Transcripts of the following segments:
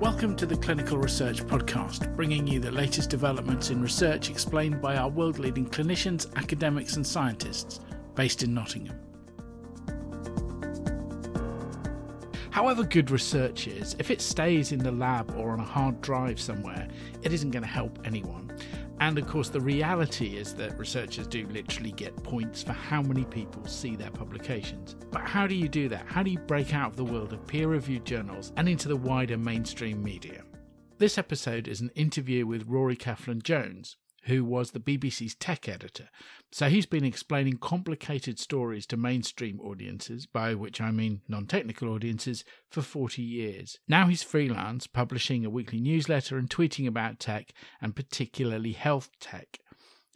Welcome to the Clinical Research Podcast, bringing you the latest developments in research explained by our world leading clinicians, academics, and scientists based in Nottingham. However good research is, if it stays in the lab or on a hard drive somewhere, it isn't going to help anyone. And of course, the reality is that researchers do literally get points for how many people see their publications. But how do you do that? How do you break out of the world of peer reviewed journals and into the wider mainstream media? This episode is an interview with Rory Cellan Jones, who was the BBC's tech editor. So he's been explaining complicated stories to mainstream audiences, by which I mean non technical audiences, for 40 years. Now he's freelance, publishing a weekly newsletter and tweeting about tech, and particularly health tech.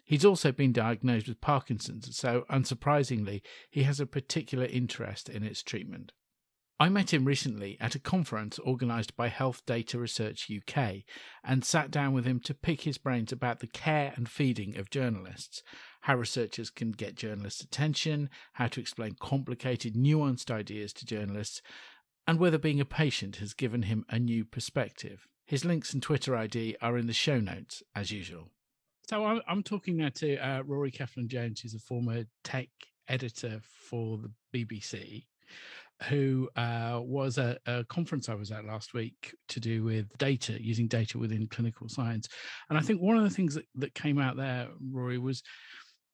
He's also been diagnosed with Parkinson's, so unsurprisingly, he has a particular interest in its treatment. I met him recently at a conference organised by Health Data Research UK and sat down with him to pick his brains about the care and feeding of journalists, how researchers can get journalists' attention, how to explain complicated, nuanced ideas to journalists, and whether being a patient has given him a new perspective. His links and Twitter ID are in the show notes, as usual. So I'm, talking now to uh, Rory Cellan Jones, who's a former tech editor for the BBC who uh, was a, a, conference I was at last week to do with data, using data within clinical science. And I think one of the things that, that came out there, Rory, was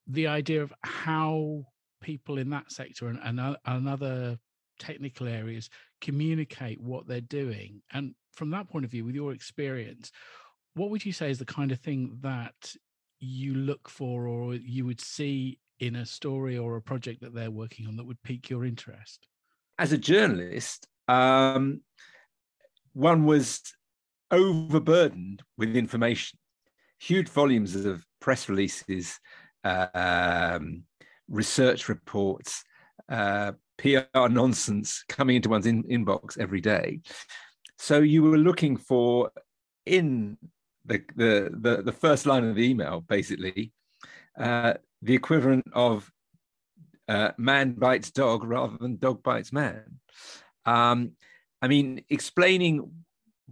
the idea of how people in that sector and, and, and other technical areas communicate what they're doing. And from that point of view, with your experience, what would you say is the kind of thing that you look for or you would see in a story or a project that they're working on that would pique your interest? As a journalist, um, one was overburdened with information, huge volumes of press releases, uh, um, research reports, uh, PR nonsense coming into one's in- inbox every day. So you were looking for in the the the, the first line of the email, basically, uh, the equivalent of uh, man bites dog rather than dog bites man. Um, I mean, explaining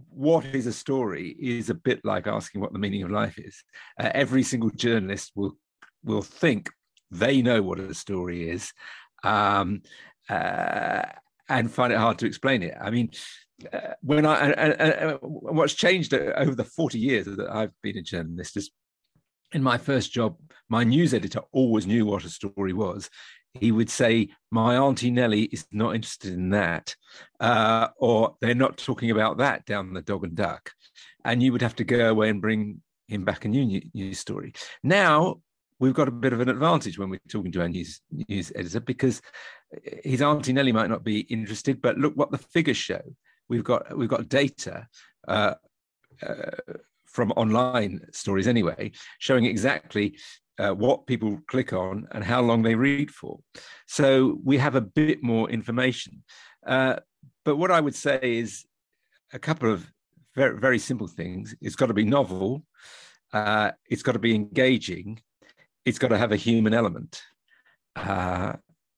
what is a story is a bit like asking what the meaning of life is. Uh, every single journalist will will think they know what a story is, um, uh, and find it hard to explain it. I mean, uh, when I and, what's changed over the forty years that I've been a journalist is in my first job, my news editor always knew what a story was he would say, My Auntie Nellie is not interested in that. Uh, or they're not talking about that down the dog and duck. And you would have to go away and bring him back a new news story. Now, we've got a bit of an advantage when we're talking to our news, news editor because his Auntie Nellie might not be interested, but look what the figures show. We've got, we've got data. Uh, uh, from online stories anyway, showing exactly uh, what people click on and how long they read for. So we have a bit more information. Uh, but what I would say is a couple of very, very simple things. It's got to be novel, uh, it's got to be engaging, it's got to have a human element. Uh,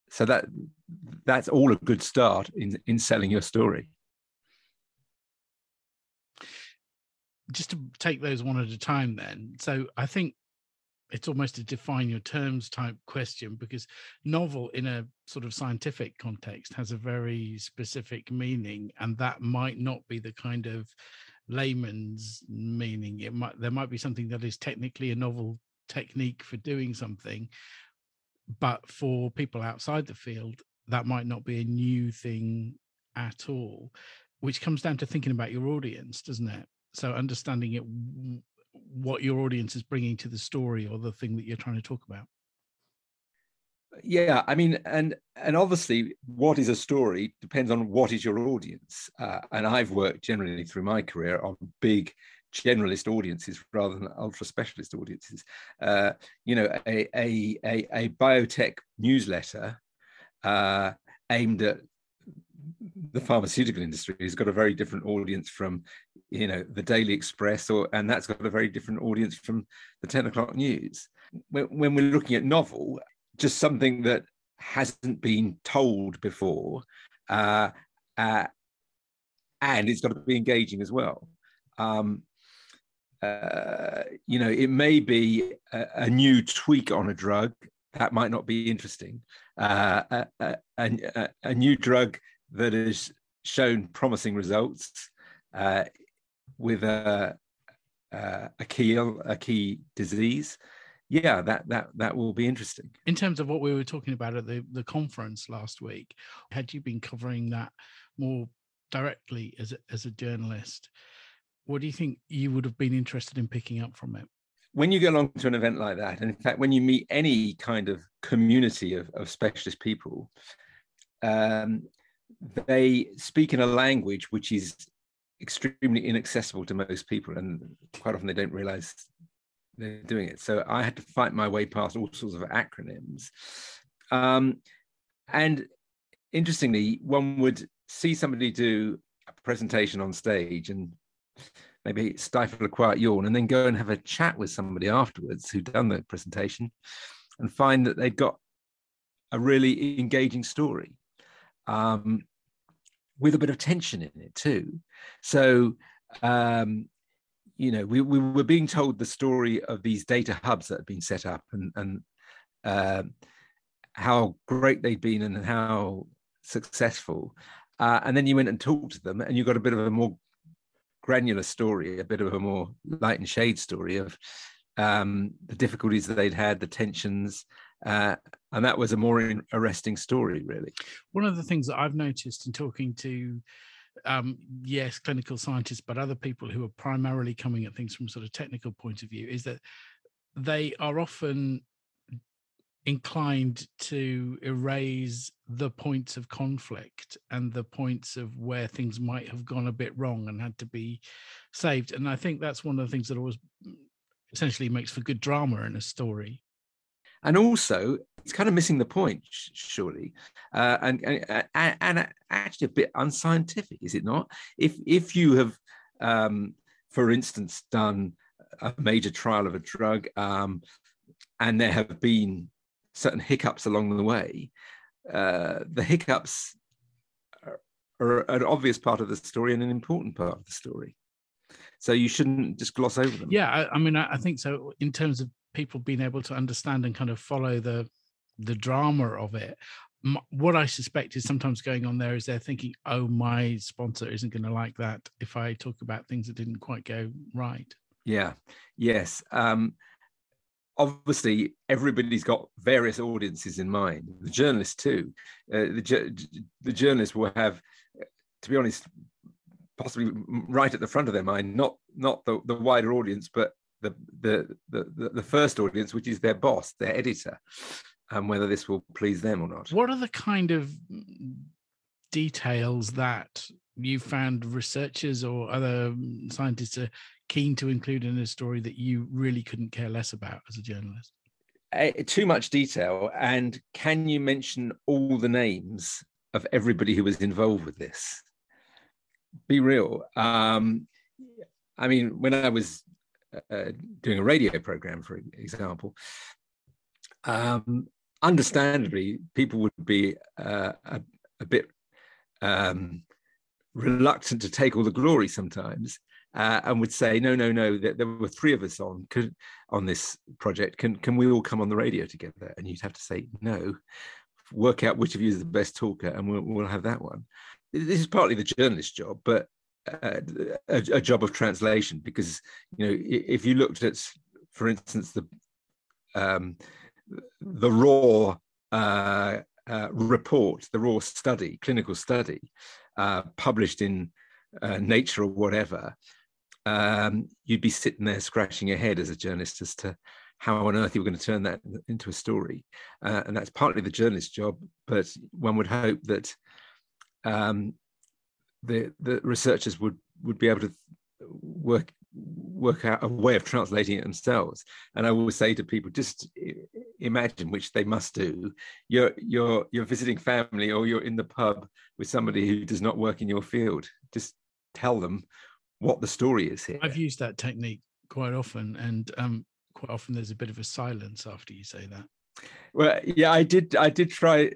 so that that's all a good start in, in selling your story. Just to take those one at a time, then. So I think it's almost a define your terms type question because novel in a sort of scientific context has a very specific meaning and that might not be the kind of layman's meaning. It might there might be something that is technically a novel technique for doing something but for people outside the field that might not be a new thing at all which comes down to thinking about your audience doesn't it? So understanding it what your audience is bringing to the story or the thing that you're trying to talk about. Yeah i mean and and obviously what is a story depends on what is your audience uh, and i've worked generally through my career on big generalist audiences rather than ultra specialist audiences. Uh, you know a, a, a, a biotech newsletter uh, aimed at the pharmaceutical industry has got a very different audience from you know the daily express or and that's got a very different audience from the 10 o'clock news when, when we're looking at novel just something that hasn't been told before uh, uh, and it's got to be engaging as well. Um, uh, you know, it may be a, a, new tweak on a drug that might not be interesting. Uh, a, a, a, new drug that has shown promising results uh, with a, a key a key disease. Yeah, that that that will be interesting. In terms of what we were talking about at the the conference last week, had you been covering that more directly as a, as a journalist? What do you think you would have been interested in picking up from it? When you go along to an event like that, and in fact, when you meet any kind of community of, of specialist people, um, they speak in a language which is extremely inaccessible to most people, and quite often they don't realize they're doing it. So I had to fight my way past all sorts of acronyms. Um, and interestingly, one would see somebody do a presentation on stage and maybe stifle a quiet yawn and then go and have a chat with somebody afterwards who'd done the presentation and find that they'd got a really engaging story um, with a bit of tension in it too. So, um, you know, we, we were being told the story of these data hubs that had been set up and, and uh, how great they'd been and how successful. Uh, and then you went and talked to them and you got a bit of a more granular story, a bit of a more light and shade story of um, the difficulties that they'd had, the tensions, uh, and that was a more arresting story, really. One of the things that I've noticed in talking to, um, yes, clinical scientists, but other people who are primarily coming at things from sort of technical point of view, is that they are often inclined to erase the points of conflict and the points of where things might have gone a bit wrong and had to be saved. And I think that's one of the things that always essentially makes for good drama in a story. And also, it's kind of missing the point, surely, uh, and, and, and actually a bit unscientific, is it not? If if you have, um, for instance, done a major trial of a drug, um, and there have been certain hiccups along the way, uh, the hiccups are, are, an obvious part of the story and an important part of the story. So you shouldn't just gloss over them. Yeah, I, I mean, I, I think so. In terms of people being able to understand and kind of follow the the drama of it, what I suspect is sometimes going on there is they're thinking, "Oh, my sponsor isn't going to like that if I talk about things that didn't quite go right." Yeah. Yes. Um, obviously everybody's got various audiences in mind the journalists too uh, the, the journalists will have to be honest possibly right at the front of their mind not not the, the wider audience but the, the the the first audience which is their boss their editor and whether this will please them or not what are the kind of details that you found researchers or other scientists are keen to include in a story that you really couldn't care less about as a journalist? Uh, too much detail. And can you mention all the names of everybody who was involved with this? Be real. Um, I mean, when I was uh, doing a radio program, for example, um, understandably, people would be uh, a, a, bit um, reluctant to take all the glory sometimes uh, and would say, no, no, no, there, there were three of us on could, on this project. Can can we all come on the radio together? And you'd have to say no. Work out which of you is the best talker, and we'll, we'll have that one. This is partly the journalist's job, but uh, a, a, job of translation because you know if you looked at, for instance, the um, the raw uh, uh, report, the raw study, clinical study, uh, published in uh, Nature or whatever, um, you'd be sitting there scratching your head as a journalist as to how on earth you were going to turn that into a story. Uh, and that's partly the journalist's job, but one would hope that um, the the researchers would would be able to work work out a way of translating it themselves. And I always say to people, just imagine, which they must do. You're you're you're visiting family, or you're in the pub with somebody who does not work in your field. Just tell them what the story is here. I've used that technique quite often, and um, quite often there's a bit of a silence after you say that. Well, yeah, I did. I did try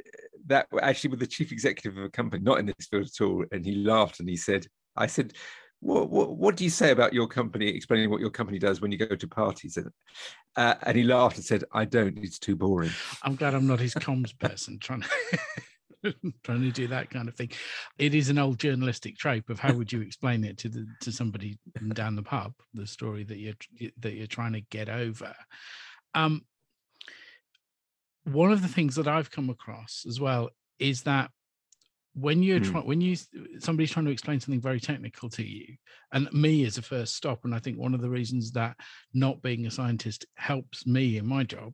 that actually with the chief executive of a company, not in this field at all, and he laughed and he said, I said, what, what, what, do you say about your company, explaining what your company does when you go to parties? And, uh, and he laughed and said, I don't, it's too boring. I'm glad I'm not his comms person trying to, trying to do that kind of thing. It is an old journalistic trope of how would you explain it to the, to somebody down the pub, the story that you're, that you're trying to get over. Um, one of the things that I've come across as well is that when you're mm. trying when you somebody's trying to explain something very technical to you and me is a first stop and i think one of the reasons that not being a scientist helps me in my job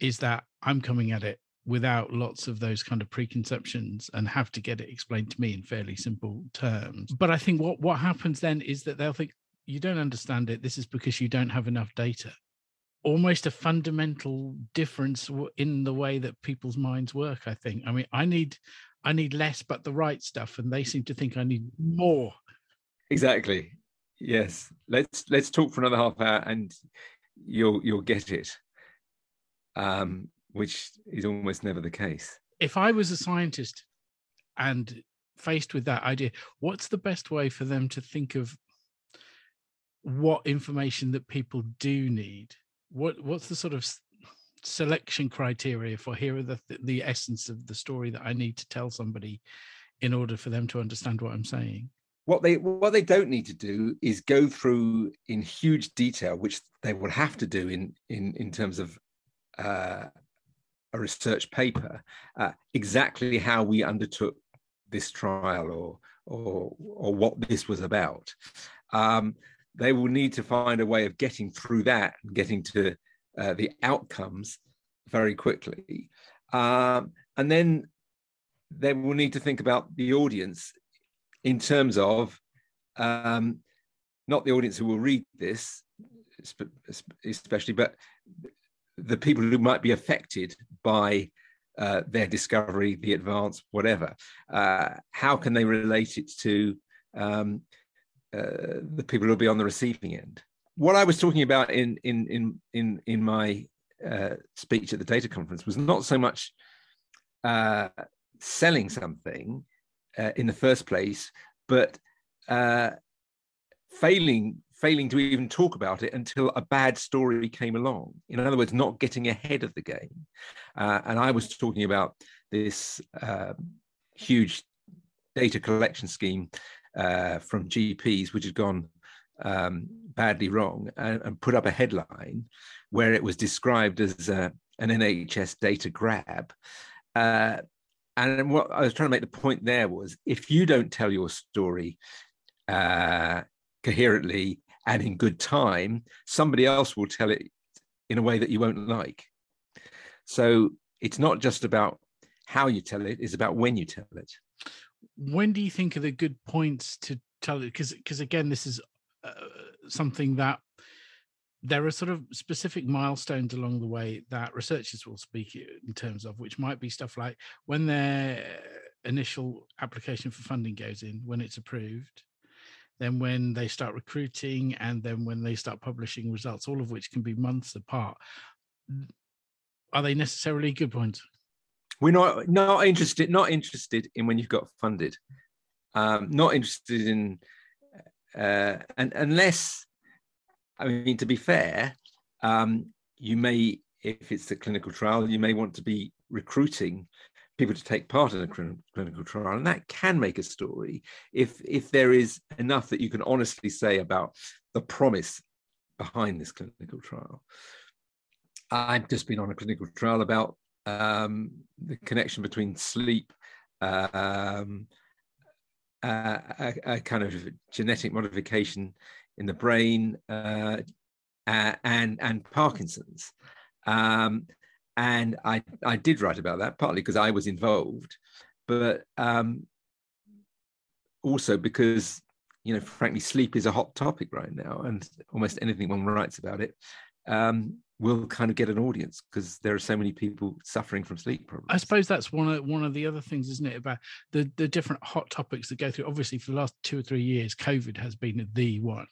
is that i'm coming at it without lots of those kind of preconceptions and have to get it explained to me in fairly simple terms. But i think what what happens then is that they'll think you don't understand it. This is because you don't have enough data. Almost a fundamental difference in the way that people's minds work i think. I mean i need I need less but the right stuff, and they seem to think I need more. Exactly. Yes. Let's let's talk for another half hour, and you'll you'll get it. Um, which is almost never the case. If I was a scientist and faced with that idea, what's the best way for them to think of what information that people do need? What what's the sort of selection criteria for here are the the essence of the story that I need to tell somebody in order for them to understand what I'm saying. What they what they don't need to do is go through in huge detail, which they would have to do in in in terms of uh, a research paper, uh, exactly how we undertook this trial or or or what this was about. Um, they will need to find a way of getting through that and getting to uh, the outcomes very quickly. Um, and then they will need to think about the audience in terms of um, not the audience who will read this, especially, but the people who might be affected by uh, their discovery, the advance, whatever. Uh, how can they relate it to um, uh, the people who will be on the receiving end? What I was talking about in in in in in my uh, speech at the data conference was not so much uh, selling something uh, in the first place, but uh, failing failing to even talk about it until a bad story came along. In other words, not getting ahead of the game. Uh, and I was talking about this uh, huge data collection scheme from GPs, which had gone um, badly wrong and, and, put up a headline where it was described as uh, an NHS data grab. Uh, and what I was trying to make the point there was if you don't tell your story uh, coherently and in good time, somebody else will tell it in a way that you won't like. So it's not just about how you tell it, it's about when you tell it. When do you think are the good points to tell it? Because because again, this is something that there are sort of specific milestones along the way that researchers will speak in terms of, which might be stuff like when their initial application for funding goes in, when it's approved, then when they start recruiting, and then when they start publishing results, all of which can be months apart. Are they necessarily good points? We're not not interested not interested in when you've got funded. Um, not interested in uh, and unless, I mean, to be fair, um, you may, if it's a clinical trial, you may want to be recruiting people to take part in a clinical trial, and that can make a story if if there is enough that you can honestly say about the promise behind this clinical trial. I've just been on a clinical trial about um, the connection between sleep um, a, a, kind of genetic modification in the brain uh, and and Parkinson's. Um, and I I did write about that partly because I was involved, but um, also because you know frankly sleep is a hot topic right now, and almost anything one writes about it um, will kind of get an audience because there are so many people suffering from sleep problems. I suppose that's one of one of the other things, isn't it, about the the different hot topics that go through. Obviously, for the last two or three years, COVID has been the one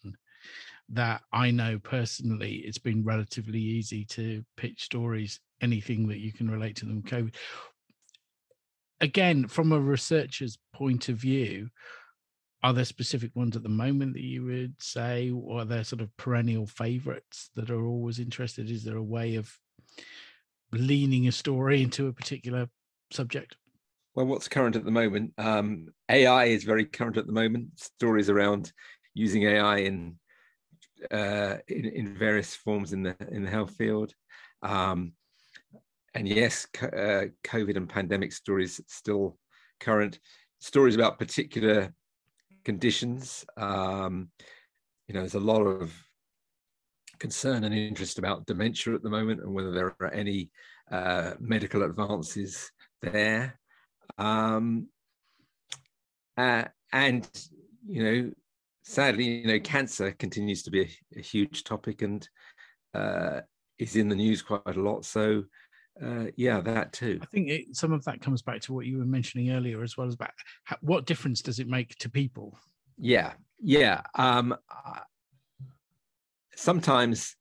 that I know personally. It's been relatively easy to pitch stories, anything that you can relate to them. COVID. Again, from a researcher's point of view, are there specific ones at the moment that you would say, or are there sort of perennial favorites that are always interested? Is there a way of leaning a story into a particular subject? Well, what's current at the moment? Um, AI is very current at the moment. Stories around using AI in, uh, in in, various forms in the in the health field. Um, and yes, uh, COVID and pandemic stories still current. Stories about particular conditions. Um, you know, there's a lot of concern and interest about dementia at the moment and whether there are any uh, medical advances there. Um, uh, and, you know, sadly, you know, cancer continues to be a, a huge topic and uh, is in the news quite a lot. So, uh, yeah, that too. I think it, some of that comes back to what you were mentioning earlier, as well as about how, what difference does it make to people? Yeah, yeah. Um, sometimes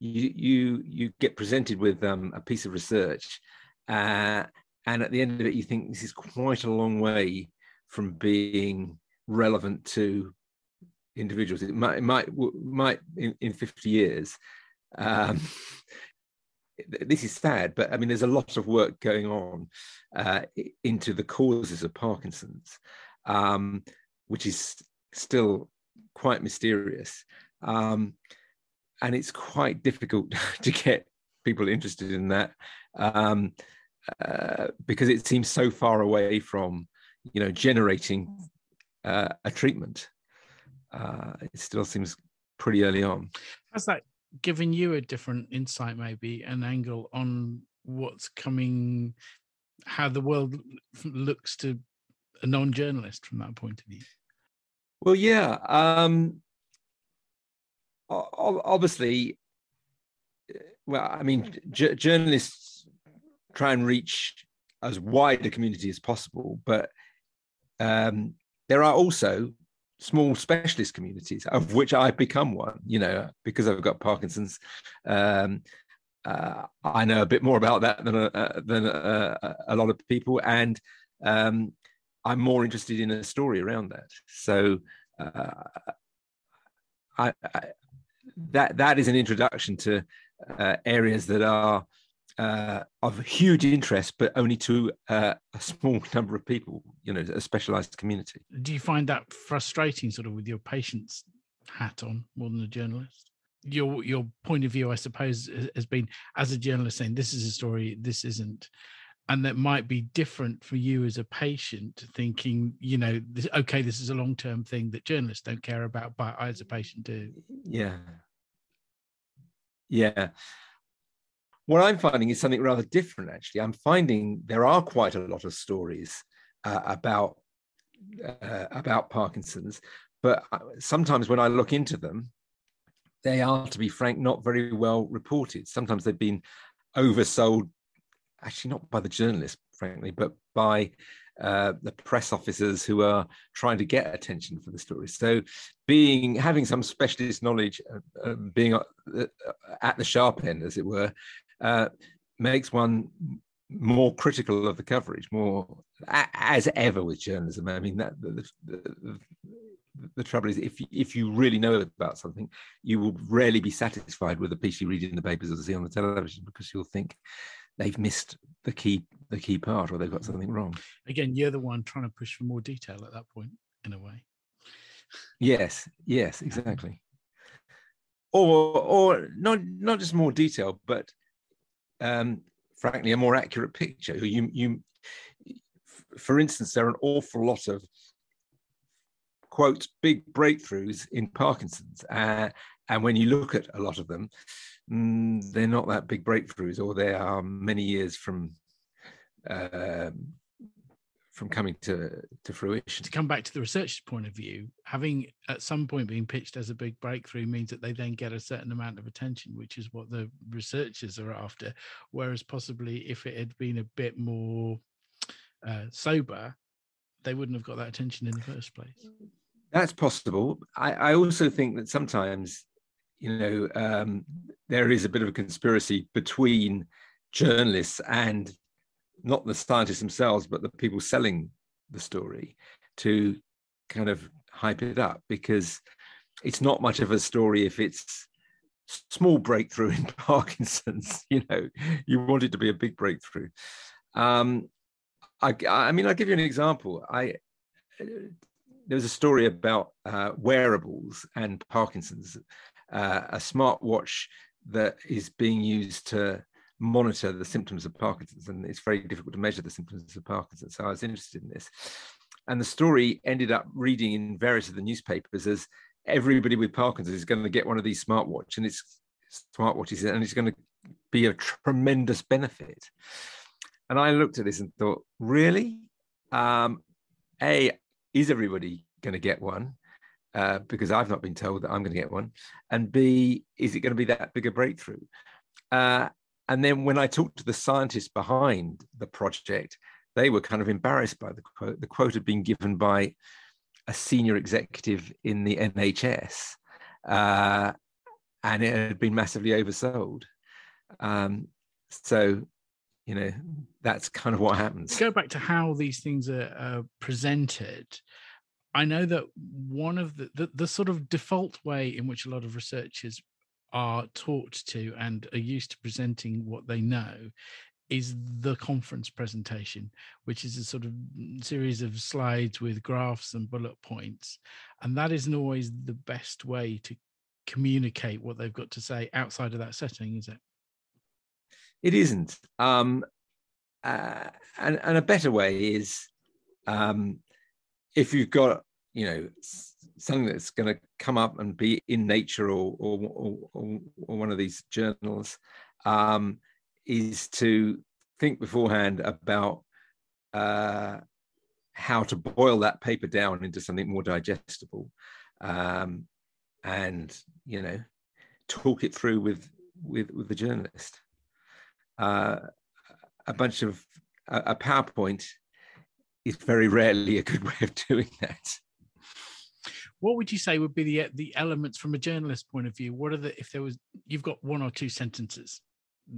you you you get presented with um, a piece of research, uh, and at the end of it, you think this is quite a long way from being relevant to individuals. It might it might might in, in fifty years. Um, this is sad, but I mean, there's a lot of work going on uh, into the causes of Parkinson's, um, which is still quite mysterious. Um, and it's quite difficult to get people interested in that um, uh, because it seems so far away from, you know, generating uh, a treatment. Uh, it still seems pretty early on. Has that given you a different insight, maybe an angle on what's coming, how the world looks to a non-journalist from that point of view? Well, yeah. Um, obviously, uh, well, I mean, j- journalists try and reach as wide a community as possible, but um, there are also small specialist communities, of which I've become one. You know, because I've got Parkinson's. Um, uh, I know a bit more about that than uh, than uh, a lot of people, and um, I'm more interested in a story around that. So uh, I, I, that that is an introduction to uh, areas that are uh, of huge interest, but only to uh, a small number of people. You know, a specialised community. Do you find that frustrating, sort of, with your patient's hat on more than a journalist? Your your point of view, I suppose, has been as a journalist saying this is a story, this isn't and that might be different for you as a patient thinking you know this, okay this is a long term thing that journalists don't care about but i as a patient do yeah yeah what i'm finding is something rather different actually i'm finding there are quite a lot of stories uh, about uh, about parkinson's but uh, sometimes when i look into them they are to be frank not very well reported sometimes they've been oversold actually not by the journalists, frankly, but by uh, the press officers who are trying to get attention for the story. So, being having some specialist knowledge, uh, uh, being at the sharp end, as it were, uh, makes one more critical of the coverage, more as ever with journalism. I mean, that the, the, the, trouble is, if if you really know about something, you will rarely be satisfied with a piece you read in the papers or see on the television because you'll think they've missed the key the key part or they've got something wrong. Again you're the one trying to push for more detail at that point in a way. Yes yes exactly. Or or not not just more detail but um frankly a more accurate picture you you for instance there are an awful lot of quote big breakthroughs in parkinson's uh, and when you look at a lot of them mm, they're not that big breakthroughs, or they are many years from uh, from coming to to fruition. To come back to the researcher's point of view, having at some point being pitched as a big breakthrough means that they then get a certain amount of attention, which is what the researchers are after. Whereas possibly if it had been a bit more uh, sober, they wouldn't have got that attention in the first place. That's possible. I, I also think that sometimes you know, um, there is a bit of a conspiracy between journalists and not the scientists themselves, but the people selling the story to kind of hype it up because it's not much of a story if it's small breakthrough in Parkinson's. You know, you want it to be a big breakthrough. Um, I, I mean, I'll give you an example. I there was a story about uh, wearables and Parkinson's, uh, a smartwatch that is being used to monitor the symptoms of Parkinson's, and it's very difficult to measure the symptoms of Parkinson's. So I was interested in this, and the story ended up reading in various of the newspapers as everybody with Parkinson's is going to get one of these smartwatch and it's smartwatches, and it's going to be a tremendous benefit. And I looked at this and thought, really? Um, a, is everybody going to get one? Uh, because I've not been told that I'm going to get one. And B, is it going to be that big a breakthrough? Uh, and then when I talked to the scientists behind the project, they were kind of embarrassed by the quote. The quote had been given by a senior executive in the NHS, uh, and it had been massively oversold. Um, so, you know, that's kind of what happens. go back to how these things are, presented. I know that one of the, the, the sort of default way in which a lot of researchers are taught to and are used to presenting what they know is the conference presentation, which is a sort of mm, series of slides with graphs and bullet points. And that isn't always the best way to communicate what they've got to say outside of that setting, is it? It isn't. Um, uh, and, and a better way is um, if you've got, you know, something that's going to come up and be in Nature or, or, or, or one of these journals, um, is to think beforehand about uh, how to boil that paper down into something more digestible, um, and you know, talk it through with with with the journalist. Uh, a bunch of a, a PowerPoint is very rarely a good way of doing that what would you say would be the the elements from a journalist point of view what are the if there was you've got one or two sentences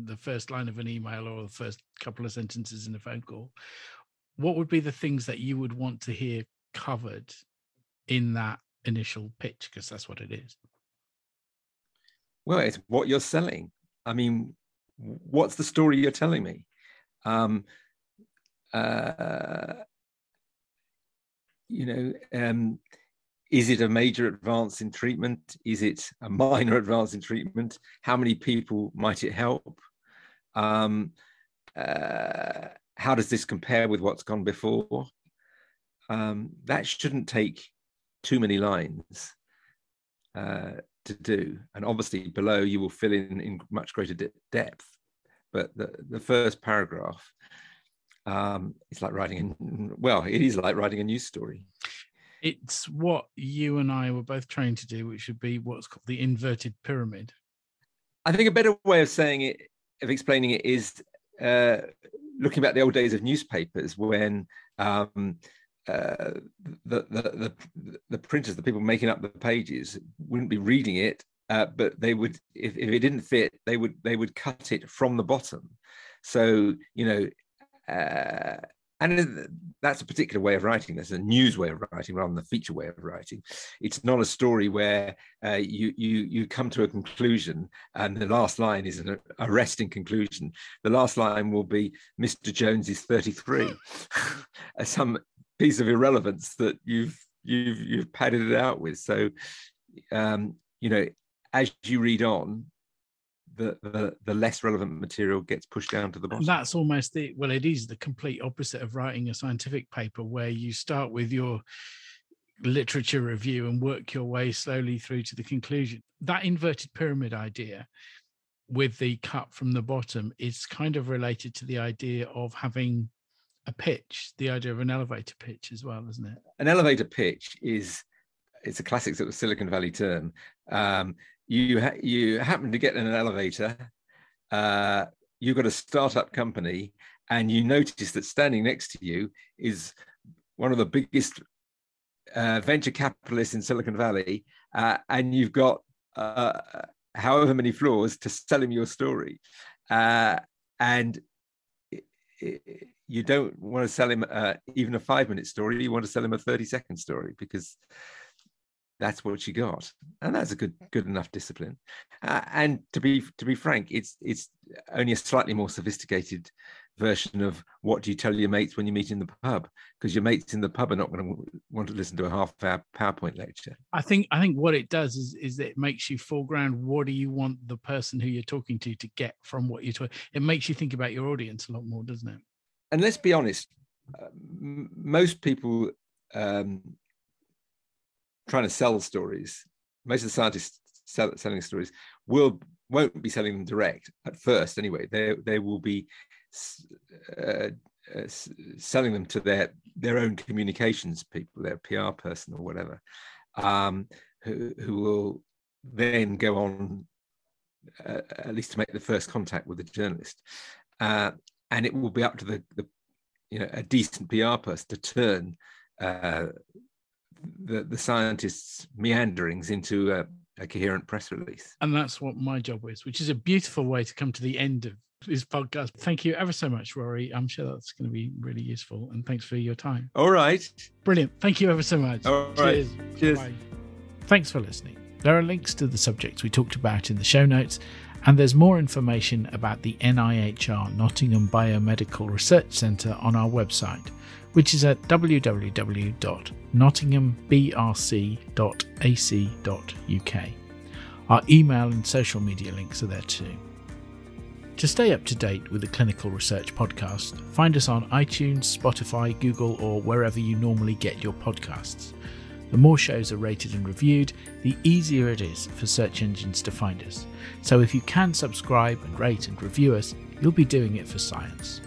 the first line of an email or the first couple of sentences in a phone call, what would be the things that you would want to hear covered in that initial pitch? Because that's what it is. Well, it's what you're selling. I mean, what's the story you're telling me? Um, uh, you know, um, is it a major advance in treatment? Is it a minor advance in treatment? How many people might it help? Um, uh, how does this compare with what's gone before? Um, that shouldn't take too many lines uh, to do. And obviously, below you will fill in in much greater de- depth. But the, the first paragraph, um, it's like writing, a, well, it is like writing a news story. It's what you and I were both trained to do, which would be what's called the inverted pyramid. I think a better way of saying it, of explaining it, is uh, looking back the old days of newspapers when um, uh, the, the, the the printers, the people making up the pages, wouldn't be reading it, uh, but they would, if, if it didn't fit, they would they would cut it from the bottom. So you know, uh, and that's a particular way of writing that's a news way of writing rather than the feature way of writing. It's not a story where uh, you you you come to a conclusion and the last line is an arresting conclusion. The last line will be mr jones is 33 some piece of irrelevance that you've you've you've padded it out with. So um you know as you read on the, the the less relevant material gets pushed down to the bottom. That's almost the well, it is the complete opposite of writing a scientific paper where you start with your literature review and work your way slowly through to the conclusion. That inverted pyramid idea with the cut from the bottom is kind of related to the idea of having a pitch, the idea of an elevator pitch as well, isn't it? An elevator pitch is it's a classic sort of Silicon Valley term. Um, you ha- you happen to get in an elevator, uh, you've got a startup company, and you notice that standing next to you is one of the biggest uh, venture capitalists in Silicon Valley, uh, and you've got uh, however many floors to sell him your story, uh, and you don't want to sell him uh, even a five minute story. You want to sell him a 30 second story because that's what you got. And that's a good good enough discipline. Uh, and to be to be frank it's it's only a slightly more sophisticated version of what do you tell your mates when you meet in the pub? Because your mates in the pub are not going to want to listen to a half hour powerpoint lecture. I think i think what it does is is it makes you foreground what do you want the person who you're talking to to get from what you're talking it makes you think about your audience a lot more doesn't it? And let's be honest uh, m- most people um, trying to sell stories, most of the scientists sell, selling stories will won't be selling them direct at first. Anyway, they they will be uh, uh, selling them to their their own communications people, their PR person or whatever, um, who who will then go on uh, at least to make the first contact with the journalist, uh, and it will be up to the, the you know a decent PR person to turn uh, the, the scientists' meanderings into a, a coherent press release. And that's what my job is, which is a beautiful way to come to the end of this podcast. Thank you ever so much, Rory. I'm sure that's going to be really useful. And thanks for your time. All right. Brilliant. Thank you ever so much. All Cheers. Right. Cheers. Bye. Thanks for listening. There are links to the subjects we talked about in the show notes, and there's more information about the NIHR Nottingham Biomedical Research Centre on our website which is at www.nottinghambrc.ac.uk. Our email and social media links are there too. To stay up to date with the Clinical Research Podcast, find us on iTunes, Spotify, Google, or wherever you normally get your podcasts. The more shows are rated and reviewed, the easier it is for search engines to find us. So if you can subscribe and rate and review us, you'll be doing it for science.